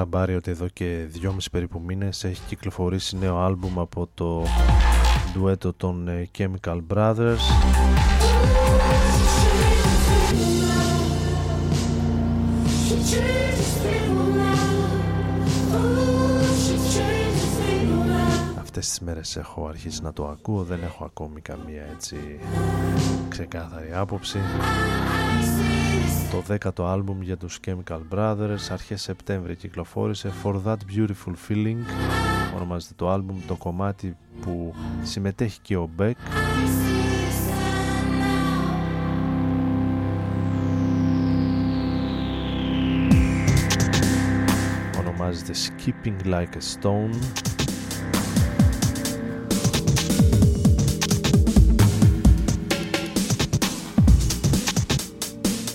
Χαμπάρι ότι εδώ και δυόμιση περίπου μήνες έχει κυκλοφορήσει νέο άλμπουμ από το ντουέτο των ε, Chemical Brothers. Αυτές τις μέρες έχω αρχίσει να το ακούω δεν έχω ακόμη καμία έτσι ξεκάθαρη άποψη το δέκατο άλμπουμ για τους Chemical Brothers. Αρχές Σεπτέμβρη κυκλοφόρησε For That Beautiful Feeling. Ονομάζεται το άλμπουμ το κομμάτι που συμμετέχει και ο Beck ονομάζεται Skipping Like a Stone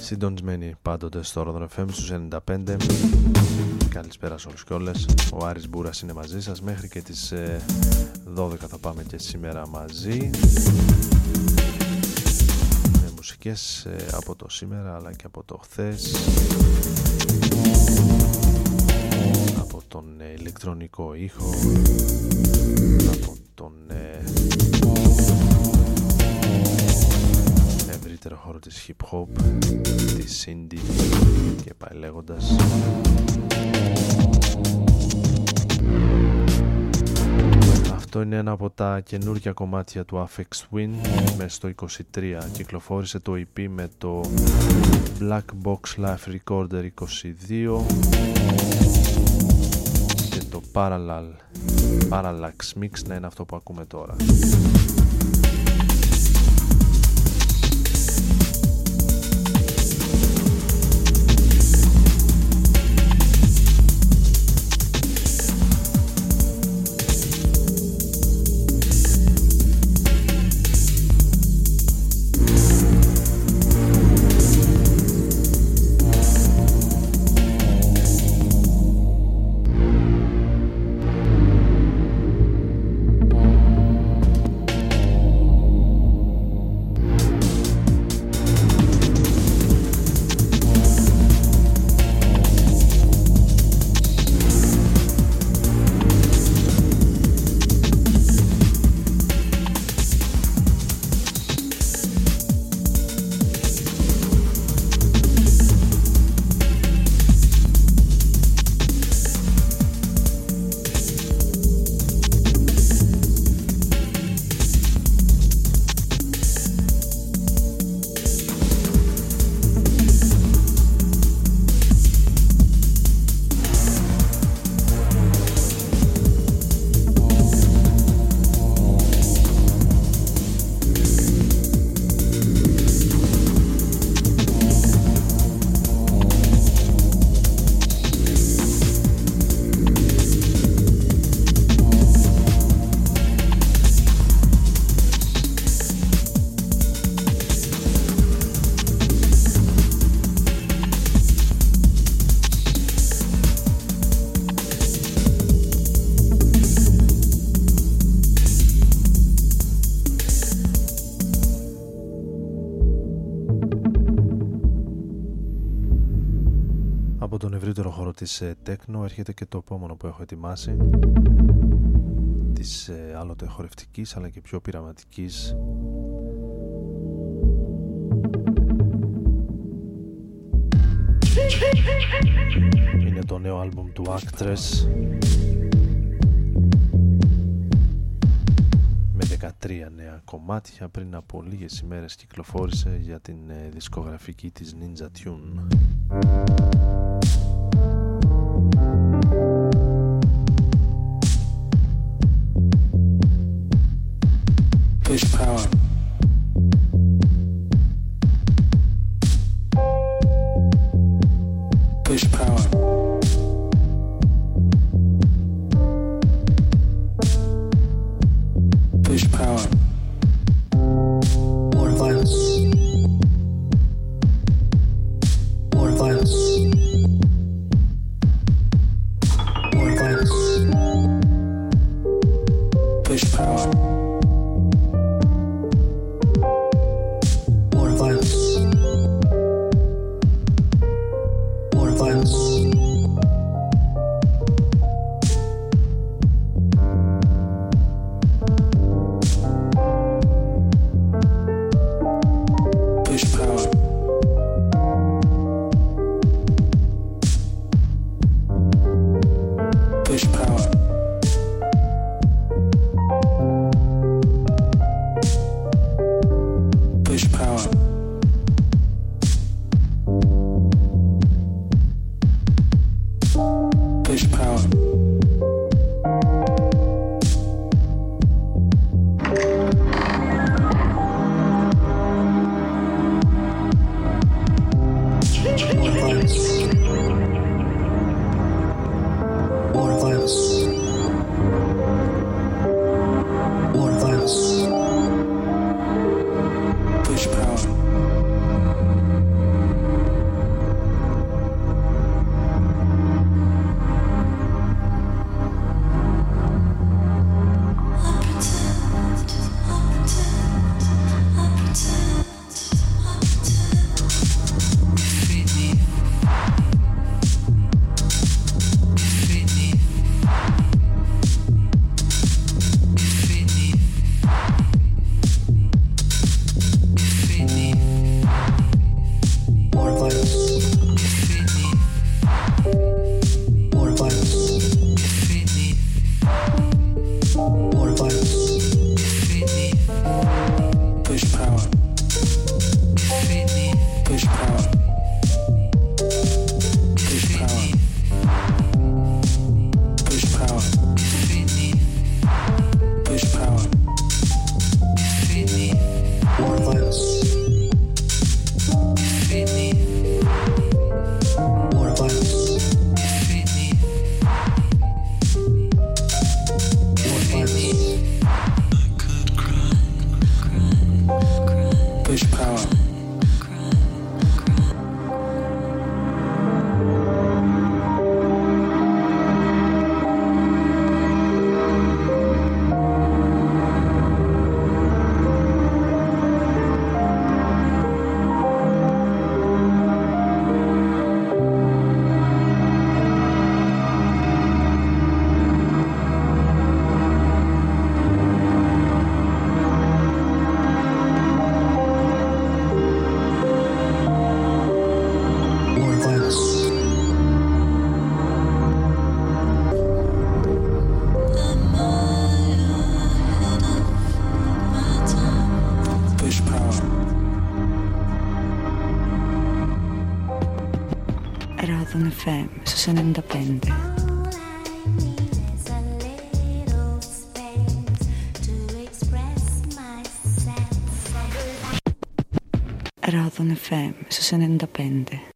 συντονισμένοι πάντοτε στο Ρόδρο FM στους 95 Καλησπέρα σε όλους και όλες. Ο Άρης Μπούρας είναι μαζί σας. Μέχρι και τις 12 ε, θα πάμε και σήμερα μαζί. Με μουσικές ε, από το σήμερα αλλά και από το χθες. Από τον ε, ηλεκτρονικό ήχο. Από τον ευρύτερο χώρο της hip hop, της indie και πάει λέγοντας. Αυτό είναι ένα από τα καινούργια κομμάτια του Afex Twin μέσα στο 23 κυκλοφόρησε το EP με το Black Box Live Recorder 22 και το Parallel Parallax Mix να είναι αυτό που ακούμε τώρα. Της τέκνο έρχεται και το επόμενο που έχω ετοιμάσει της ε, άλλοτε χορευτικής αλλά και πιο πειραματικής. Είναι το νέο άλμπουμ του Actress. Με 13 νέα κομμάτια. Πριν από λίγες ημέρες κυκλοφόρησε για την ε, δισκογραφική της Ninja Tune English power. FM su Senenda Pende.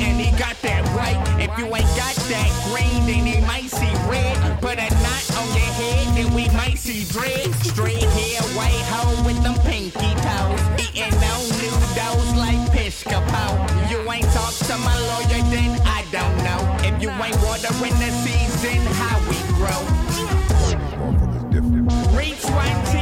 and he got that right. If you ain't got that green, then he might see red. Put a knot on your head, then we might see dread. Straight hair, white hoe with them pinky toes. Eating on new doughs like Piscopo. You ain't talk to my lawyer, then I don't know. If you ain't watering the season, how we grow. Reach one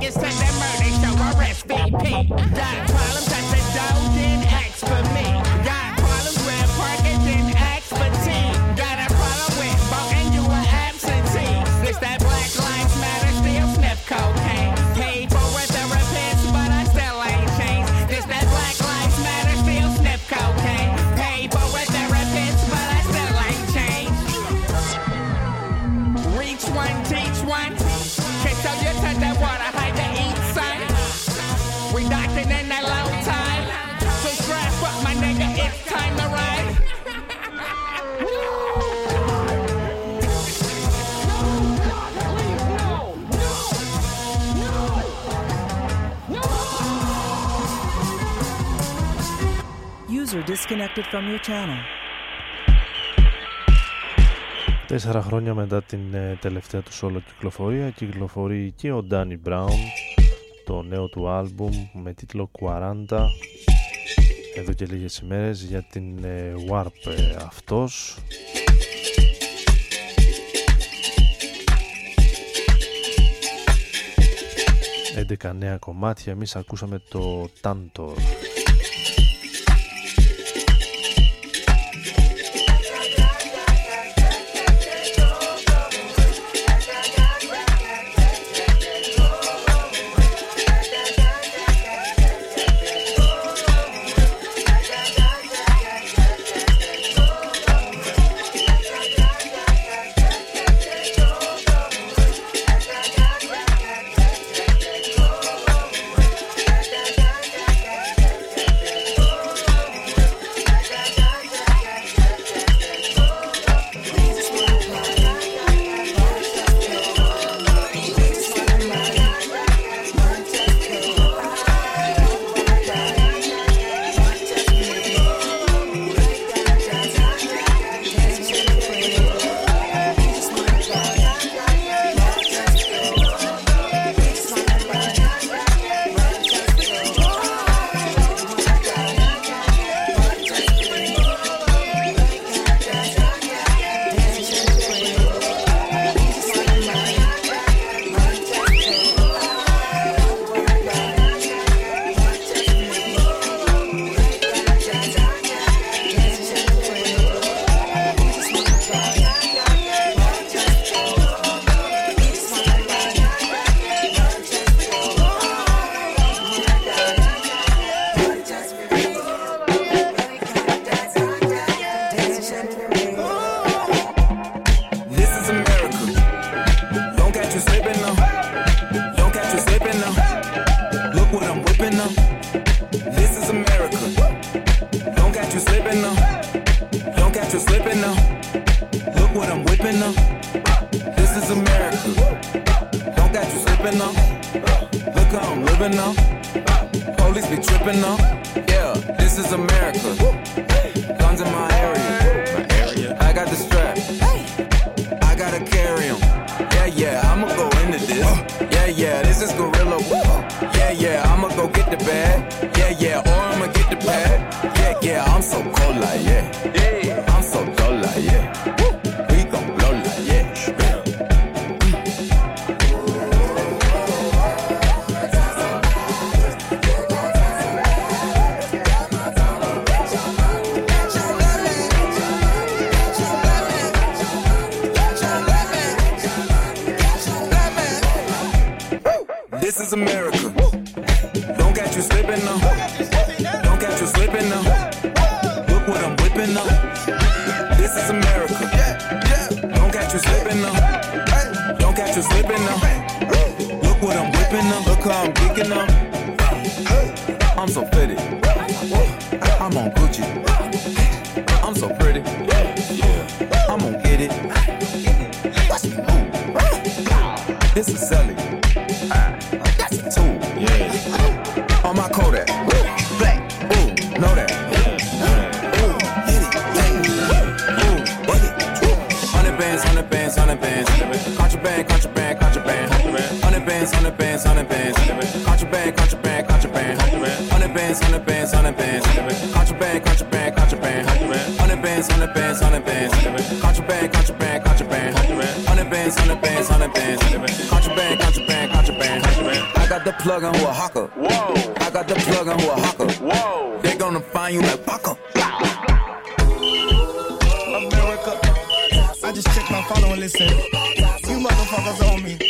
It's time the murder show arrest VP. Got a problem disconnected from your channel. Τέσσερα χρόνια μετά την ε, τελευταία του solo κυκλοφορία κυκλοφορεί και ο Danny Brown το νέο του άλμπουμ με τίτλο 40 εδώ και λίγες ημέρες για την ε, Warp ε, αυτός Έντεκα νέα κομμάτια, εμείς ακούσαμε το Tantor. contraband, contraband, contraband. Hundred bands, hundred bands, hundred bands. Contraband, contraband, contraband. Hundred bands, hundred bands, hundred bands. Contraband, contraband, contraband. I got the plug on who a hawker. Whoa. I got the plug on who a hawker. Whoa. They gonna find you like Paco. America, I just checked my phone and listen. You motherfuckers on me.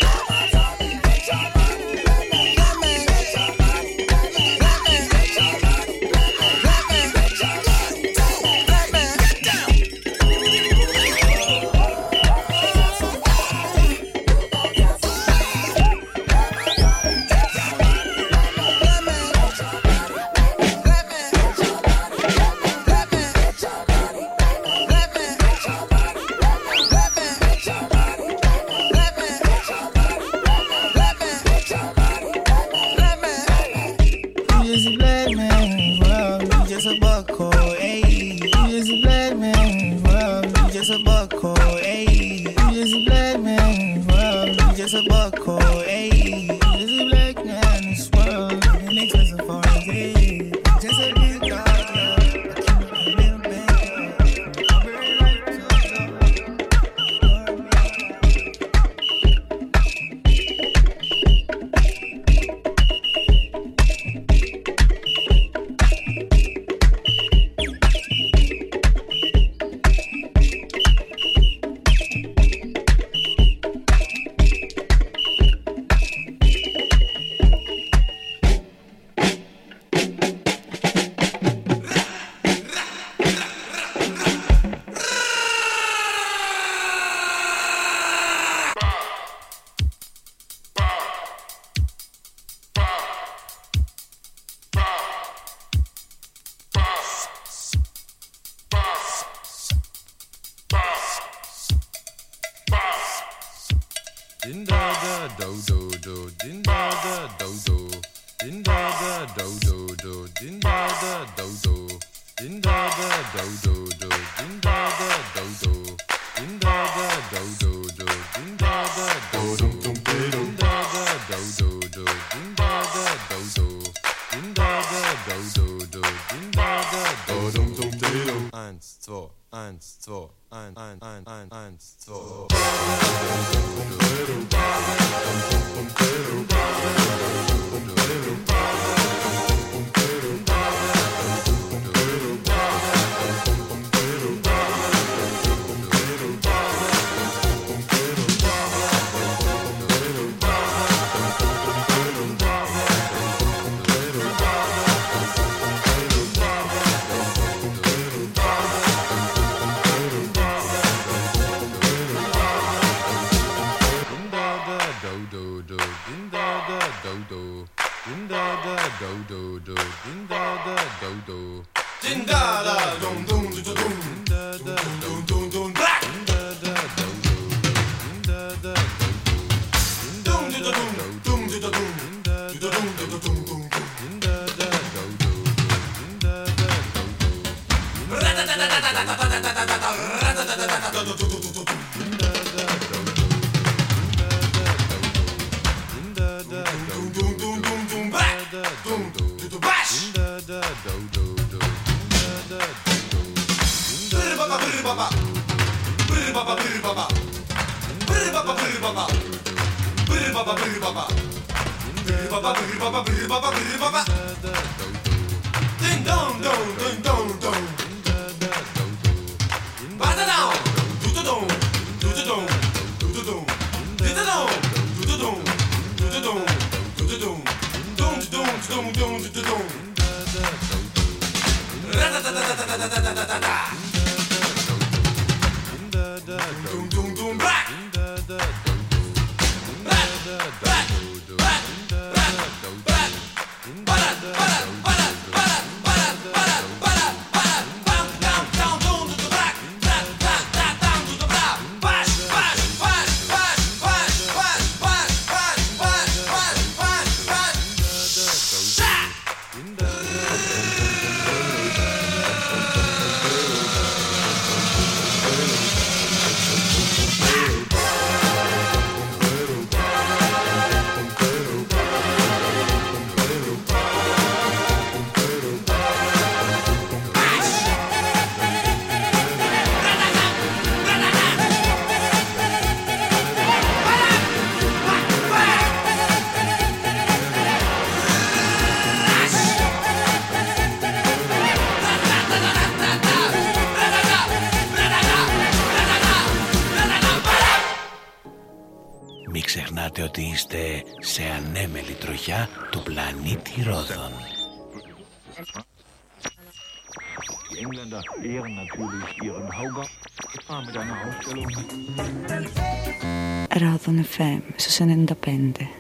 Din da da do do do, din da da do do, din da da do do do, din da da do do, din da da do do do, din da da do do, din da da do do do, din da da do do, din da da do do do, din da da do do, din da da do do do, din da da do do. Eins, zwei, eins, zwei. baba brr baba. Brr baba brr baba. Brr baba brr baba. Brr baba brr baba brr baba brr baba. Ding dong dong ding dong dong. Bada dong do do dong do do dong do do dong did the dong do do dong do do dong do do dong dong dong dong dong do do dong da da da da da da da da da da da da da da Back. Back. da da femme, ze zijn independent.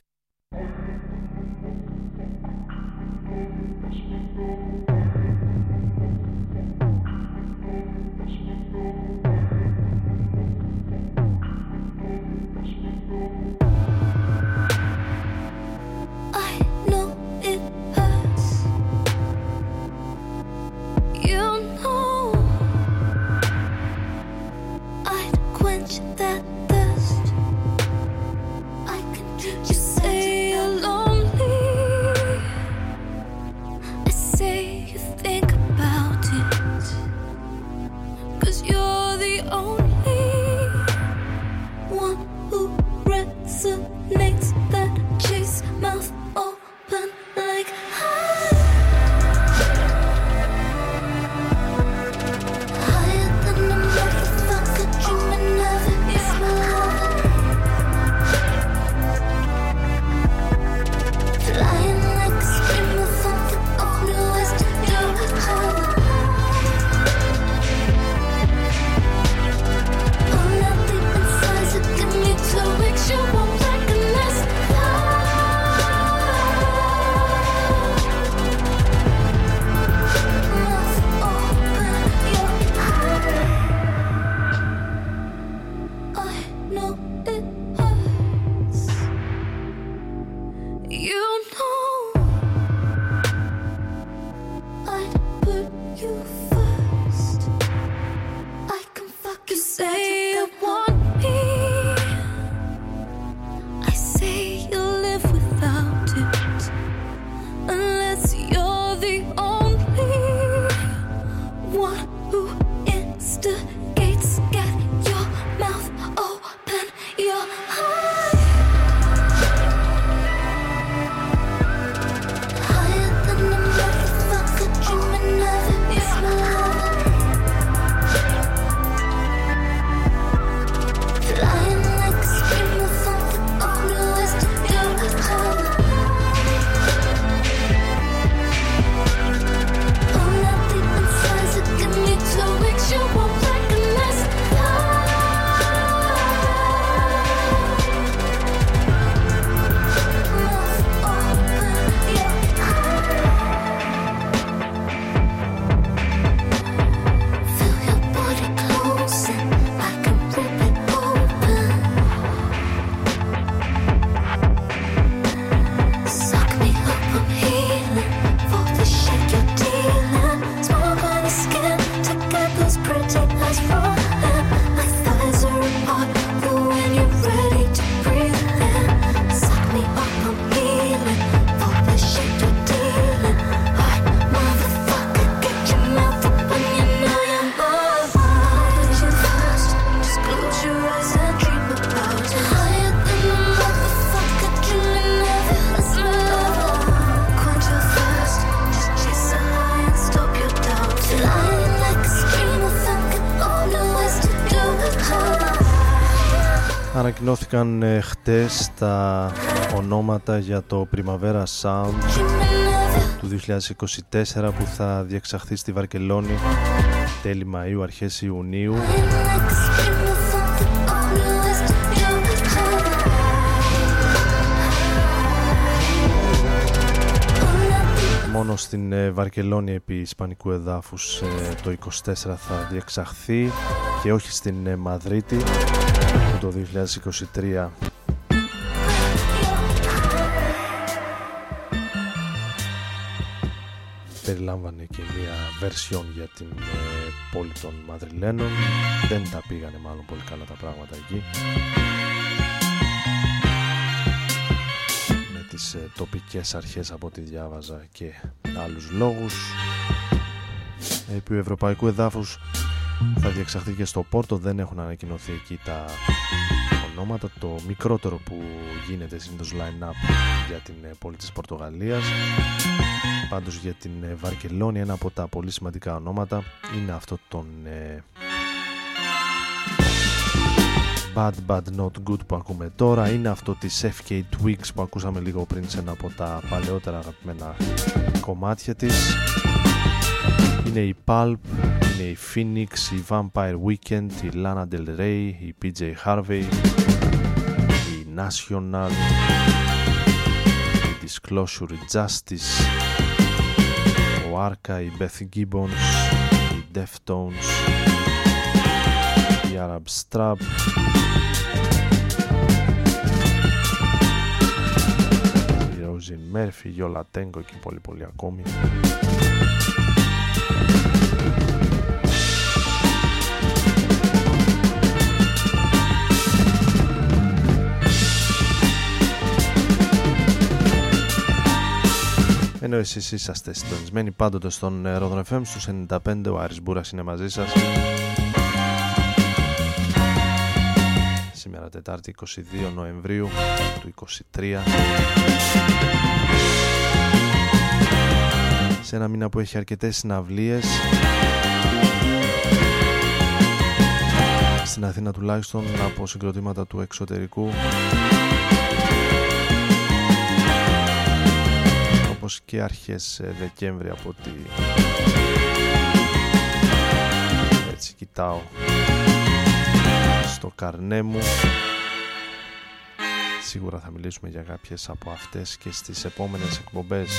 Ανακοινώθηκαν ε, χτες τα ονόματα για το Primavera Sound του 2024 που θα διεξαχθεί στη Βαρκελόνη τέλη Μαΐου, αρχές Ιουνίου στην ε, Βαρκελόνη επί Ισπανικού εδάφους ε, το 24 θα διεξαχθεί και όχι στην ε, Μαδρίτη που το 2023 περιλάμβανε και μία version για την πόλη των Μαδριλένων. Δεν τα πήγανε μάλλον πολύ καλά τα πράγματα εκεί τις ε, τοπικές αρχές από ό,τι διάβαζα και άλλους λόγους. Επί ευρωπαϊκού εδάφους θα διεξαχθεί και στο Πόρτο. Δεν έχουν ανακοινωθεί εκεί τα ονόματα. Το μικρότερο που γίνεται συνήθως line-up για την ε, πόλη της Πορτογαλίας πάντως για την ε, Βαρκελόνη ένα από τα πολύ σημαντικά ονόματα είναι αυτό των Bad Bad Not Good που ακούμε τώρα είναι αυτό της FK Twigs που ακούσαμε λίγο πριν σε ένα από τα παλαιότερα αγαπημένα κομμάτια της είναι η Pulp, είναι η Phoenix, η Vampire Weekend, η Lana Del Rey, η PJ Harvey, η National, η Disclosure Justice, ο Arca, η Beth Gibbons, η Deftones, η Arab Strap, Rosie Murphy, Yola Tango και πολύ πολύ ακόμη. Ενώ εσείς είσαστε συντονισμένοι πάντοτε στον Rodon FM στους 95 ο Άρης Μπούρας είναι μαζί σας Σήμερα Τετάρτη 22 Νοεμβρίου του 23 σε ένα μήνα που έχει αρκετές συναυλίες. Στην Αθήνα τουλάχιστον από συγκροτήματα του εξωτερικού. Όπως και αρχές Δεκέμβρη από ότι έτσι κοιτάω στο καρνέ μου. Σίγουρα θα μιλήσουμε για κάποιες από αυτές και στις επόμενες εκπομπές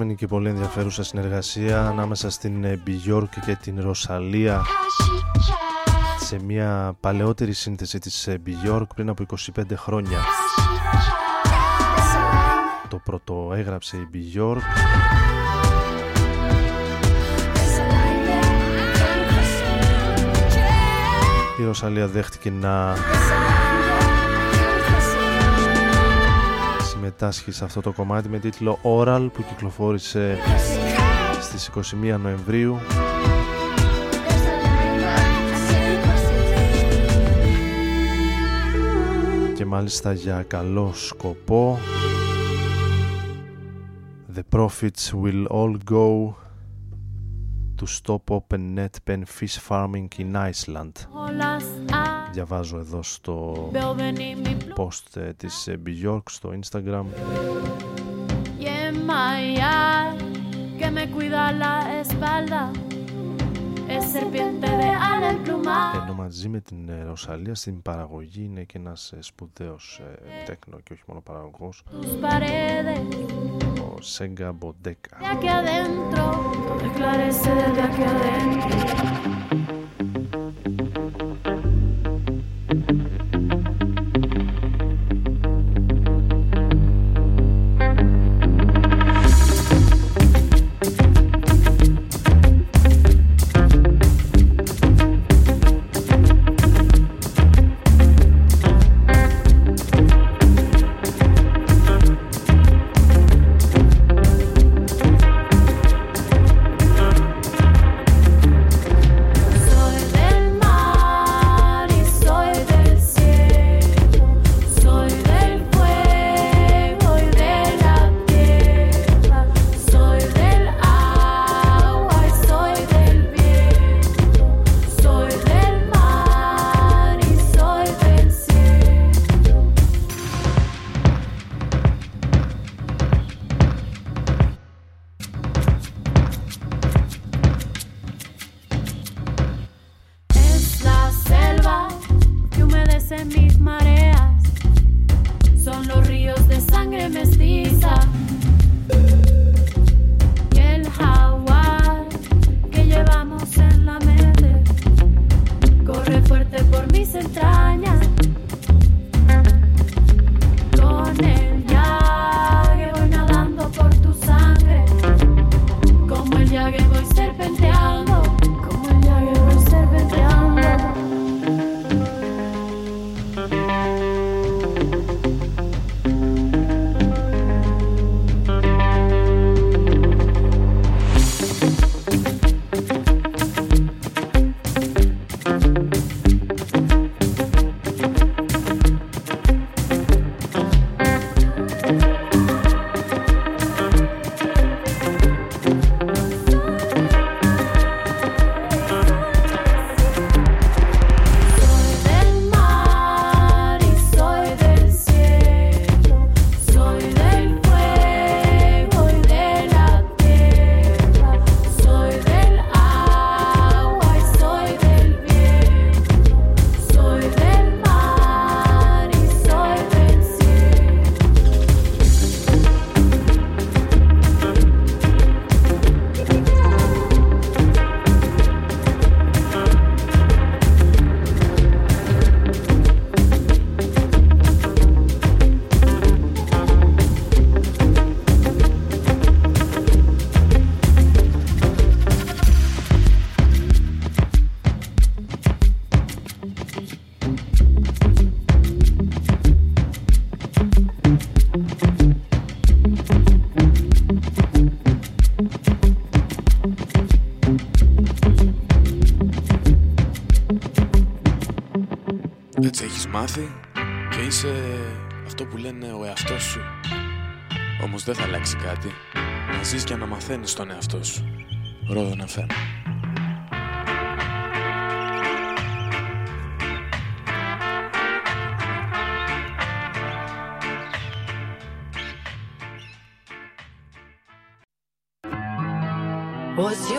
Μια πρόσμενη και πολύ ενδιαφέρουσα συνεργασία ανάμεσα στην ε, Bjork και την Ροσαλία σε μια παλαιότερη σύνθεση της ε, Bjork πριν από 25 χρόνια. Το πρώτο έγραψε η Bjork Η Ροσαλία δέχτηκε να συμμετάσχει σε αυτό το κομμάτι με τίτλο Oral που κυκλοφόρησε στις 21 Νοεμβρίου και μάλιστα για καλό σκοπό The profits will all go to stop open net pen fish farming in Iceland. Διαβάζω εδώ στο post ε, της ε, Bjork στο Instagram. Y en Maya, que me cuida la espalda, es serpiente de ala emplumada. Ενώ μαζί με την ε, Ρωσαλία στην παραγωγή είναι και ένας ε, σπουδαίος ε, τέκνο και όχι μόνο παραγωγός Tus paredes, ο Σέγγα Μποντέκα. δεν θα αλλάξει κάτι. Να ζεις και να μαθαίνεις τον εαυτό σου. Ρόδον FM. What's?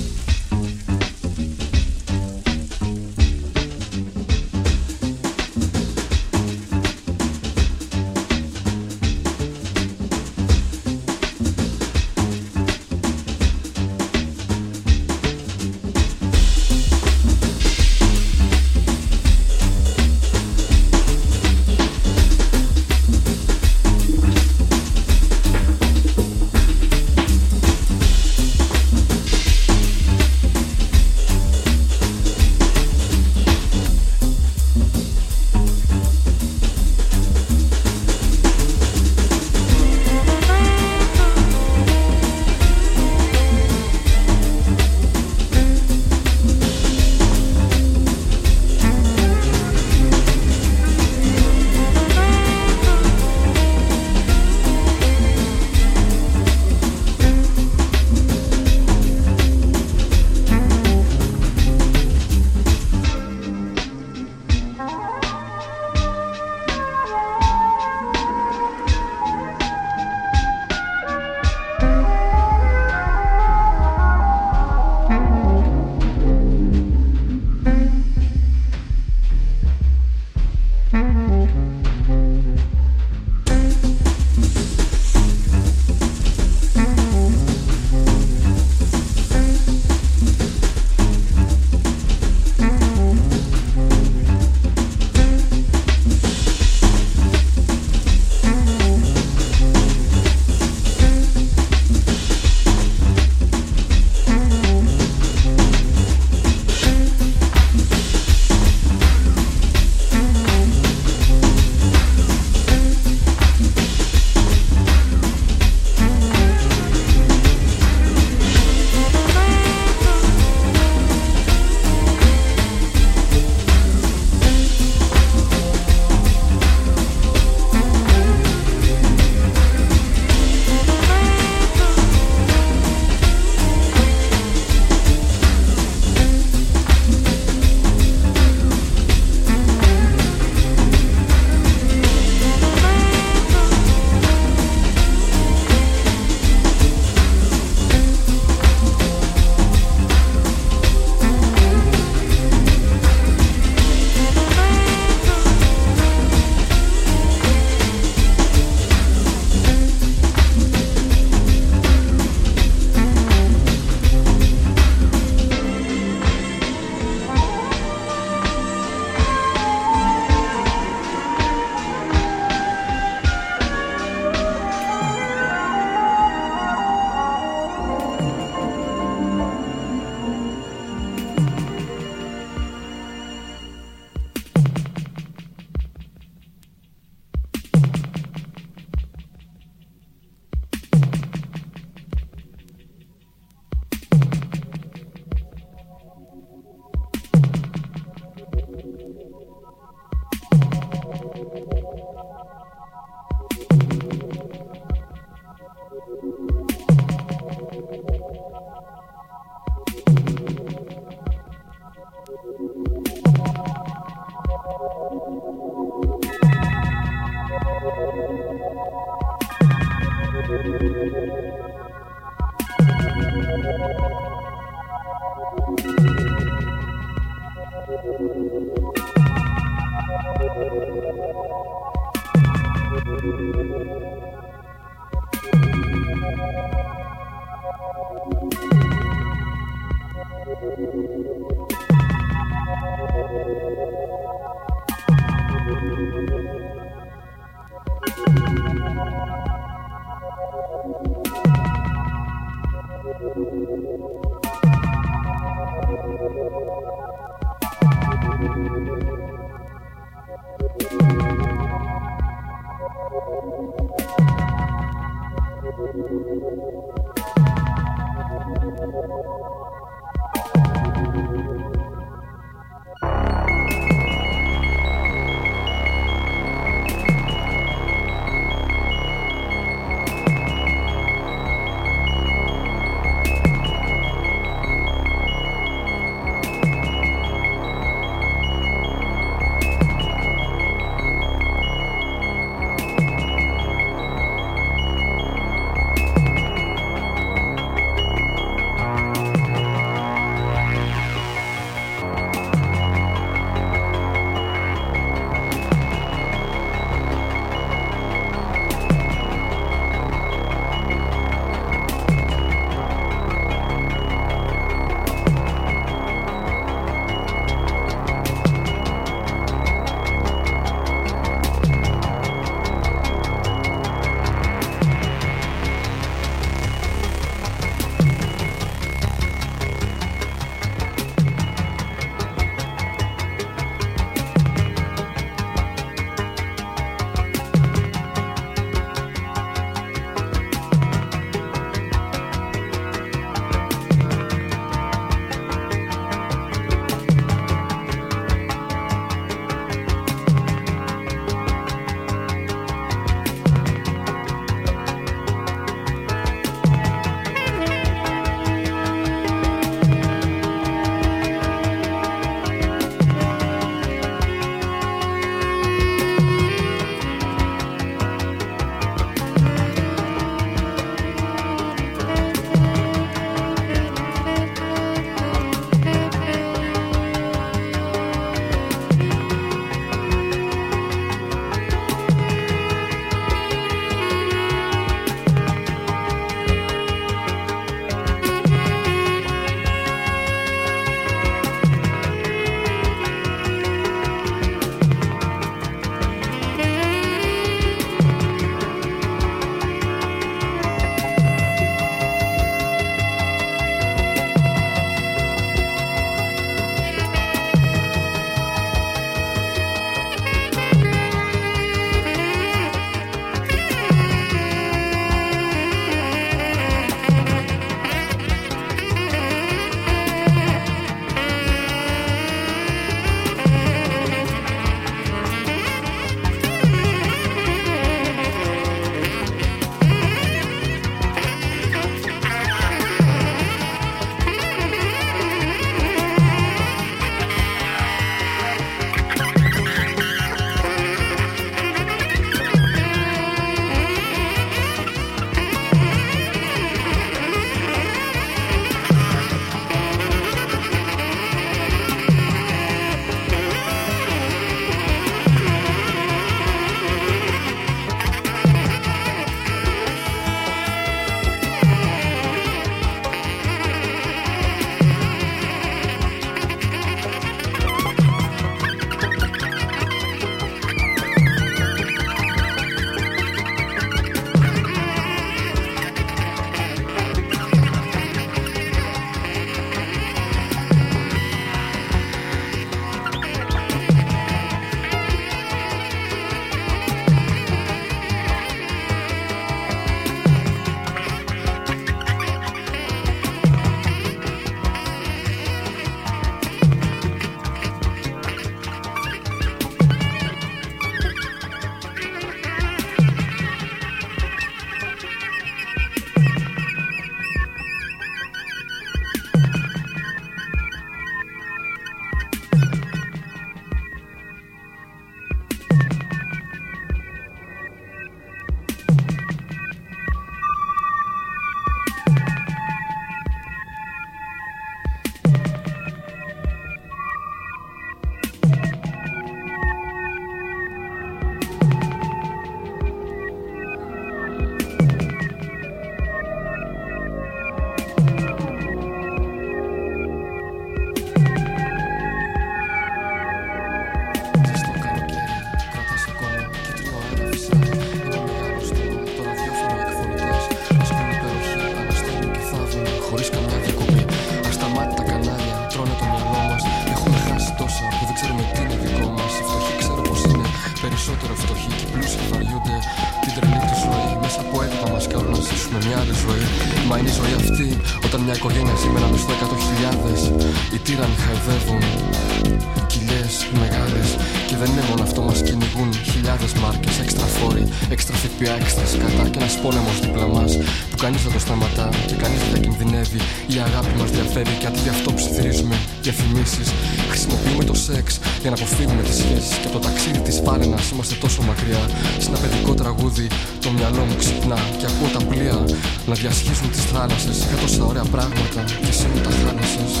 Διασχίζουν τι θάλασσε για τόσα ωραία πράγματα και εσύ μου τα χάλασες.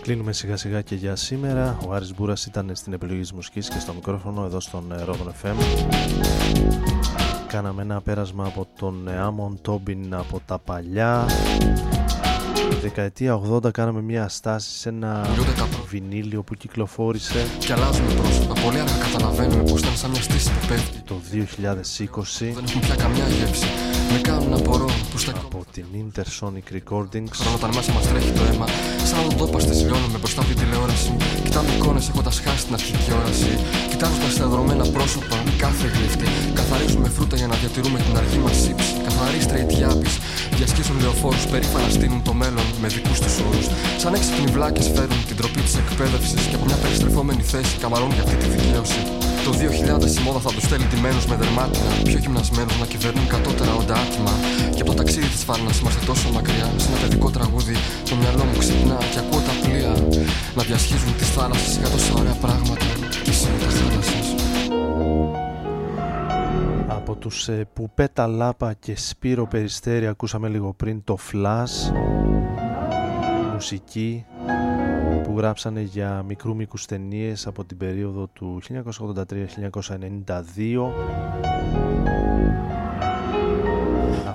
Κλείνουμε σιγά σιγά και για σήμερα. Ο Άρης Μπούρας ήταν στην επιλογή της μουσικής και στο μικρόφωνο εδώ στον ε, Rodon FM. Κάναμε ένα πέρασμα από τον ε, Άμον Τόμπιν από τα παλιά. Δεκαετία 80 κάναμε μια στάση σε ένα βινίλιο που κυκλοφόρησε Και αλλάζουμε πρόσωπα. Πολύ αργά καταλαβαίνουμε πως ήταν σαν μια στήση που πέφτει. το 2020 Δεν έχουν πια καμιά γεύση. Με κάνουν να απορώ που στα από την Intersonic Recordings Όταν όταν μέσα μας τρέχει το αίμα, σαν να δόπαστε σιλώνουμε μπροστά από την τηλεόραση. Κοιτάμε εικόνες έχοντας χάσει την αρχική όραση. Κοιτάζοντας τα δρομένα πρόσωπα, κάθε γλύφτη. Καθαρίζουμε φρούτα για να διατηρούμε την αργή μας ύψη. Καθαροί straight γιάπη. Διασχίζουν λεωφόρους, περήφανα στείλουν το μέλλον με δικούς τους όρους. Σαν έξυπνοι βλάκες φέρουν την τροπή της εκπαίδευσης και από μια περιστρεφόμενη θέση καμαρών για αυτή τη δικαίωση. Το 2000 η μόδα θα τους στέλνει τιμένου με δερμάτινα, πιο γυμνασμένους να κυβερνούν κατώτερα όντα άτιμα. Και από το ταξίδι της φάρνα είμαστε τόσο μακριά. Σε ένα παιδικό τραγούδι το μυαλό μου ξυπνά και ακούω τα πλοία να διασχίζουν τις θάλασσες για τόσα ωραία πράγματα. Και εσύ μου τα θάλασσες. Από τους ε, Πουπέτα Λάπα και Σπύρο Περιστέρη ακούσαμε λίγο πριν το Flash μουσική που γράψανε για μικρού μήκους ταινίες από την περίοδο του 1983-1992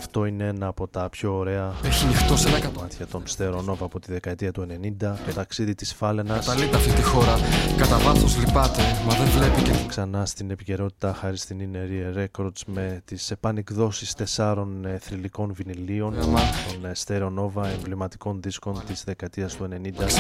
Αυτό είναι ένα από τα πιο ωραία Έχει νυχτώσει ένα κατ' κομμάτια των Στερονόβα από τη δεκαετία του 90 το ταξίδι της Φάλαινας. Καταλείται αυτή τη χώρα. Κατά βάθος λυπάται, μα δεν βλέπει και ξανά στην επικαιρότητα χάρη στην Inner Ear Records με τις επανεκδόσεις τεσσάρων ε, θρηλυκών βινιλίων των ε, Stereo Nova εμβληματικών δίσκων της δεκαετίας του 90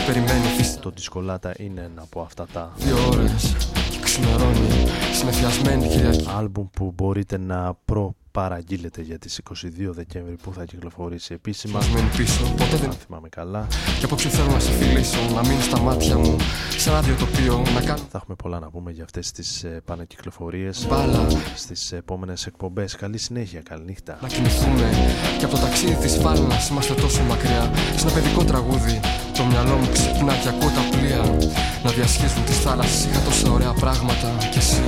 περιμένει φυσ- το Discolata είναι ένα από αυτά τα δύο ώρες. Και ξημερώνει. Συνεφιασμένη Κυριακή. άλμπουμ που μπορείτε να προπαραγγείλετε για τις 22 Δεκέμβρη που θα κυκλοφορήσει επίσημα Μας πίσω, ποτέ δεν αν θυμάμαι καλά Και απόψε θέλω να σε φιλήσω, να μείνει στα μάτια μου. Σε ένα τοπίο να κάνω. θα έχουμε πολλά να πούμε για αυτές τις ε, πανεκυκλοφορίες Μπάλα. στις επόμενες εκπομπές καλή συνέχεια, καλή νύχτα Να κοιμηθούμε και από το ταξίδι της φάλαινας είμαστε τόσο μακριά Σε ένα παιδικό τραγούδι το μυαλό μου ξυπνά και ακούω τα πλοία Να διασχίζουν τις θάλασσες. Είχα τόσα ωραία πράγματα και εσύ.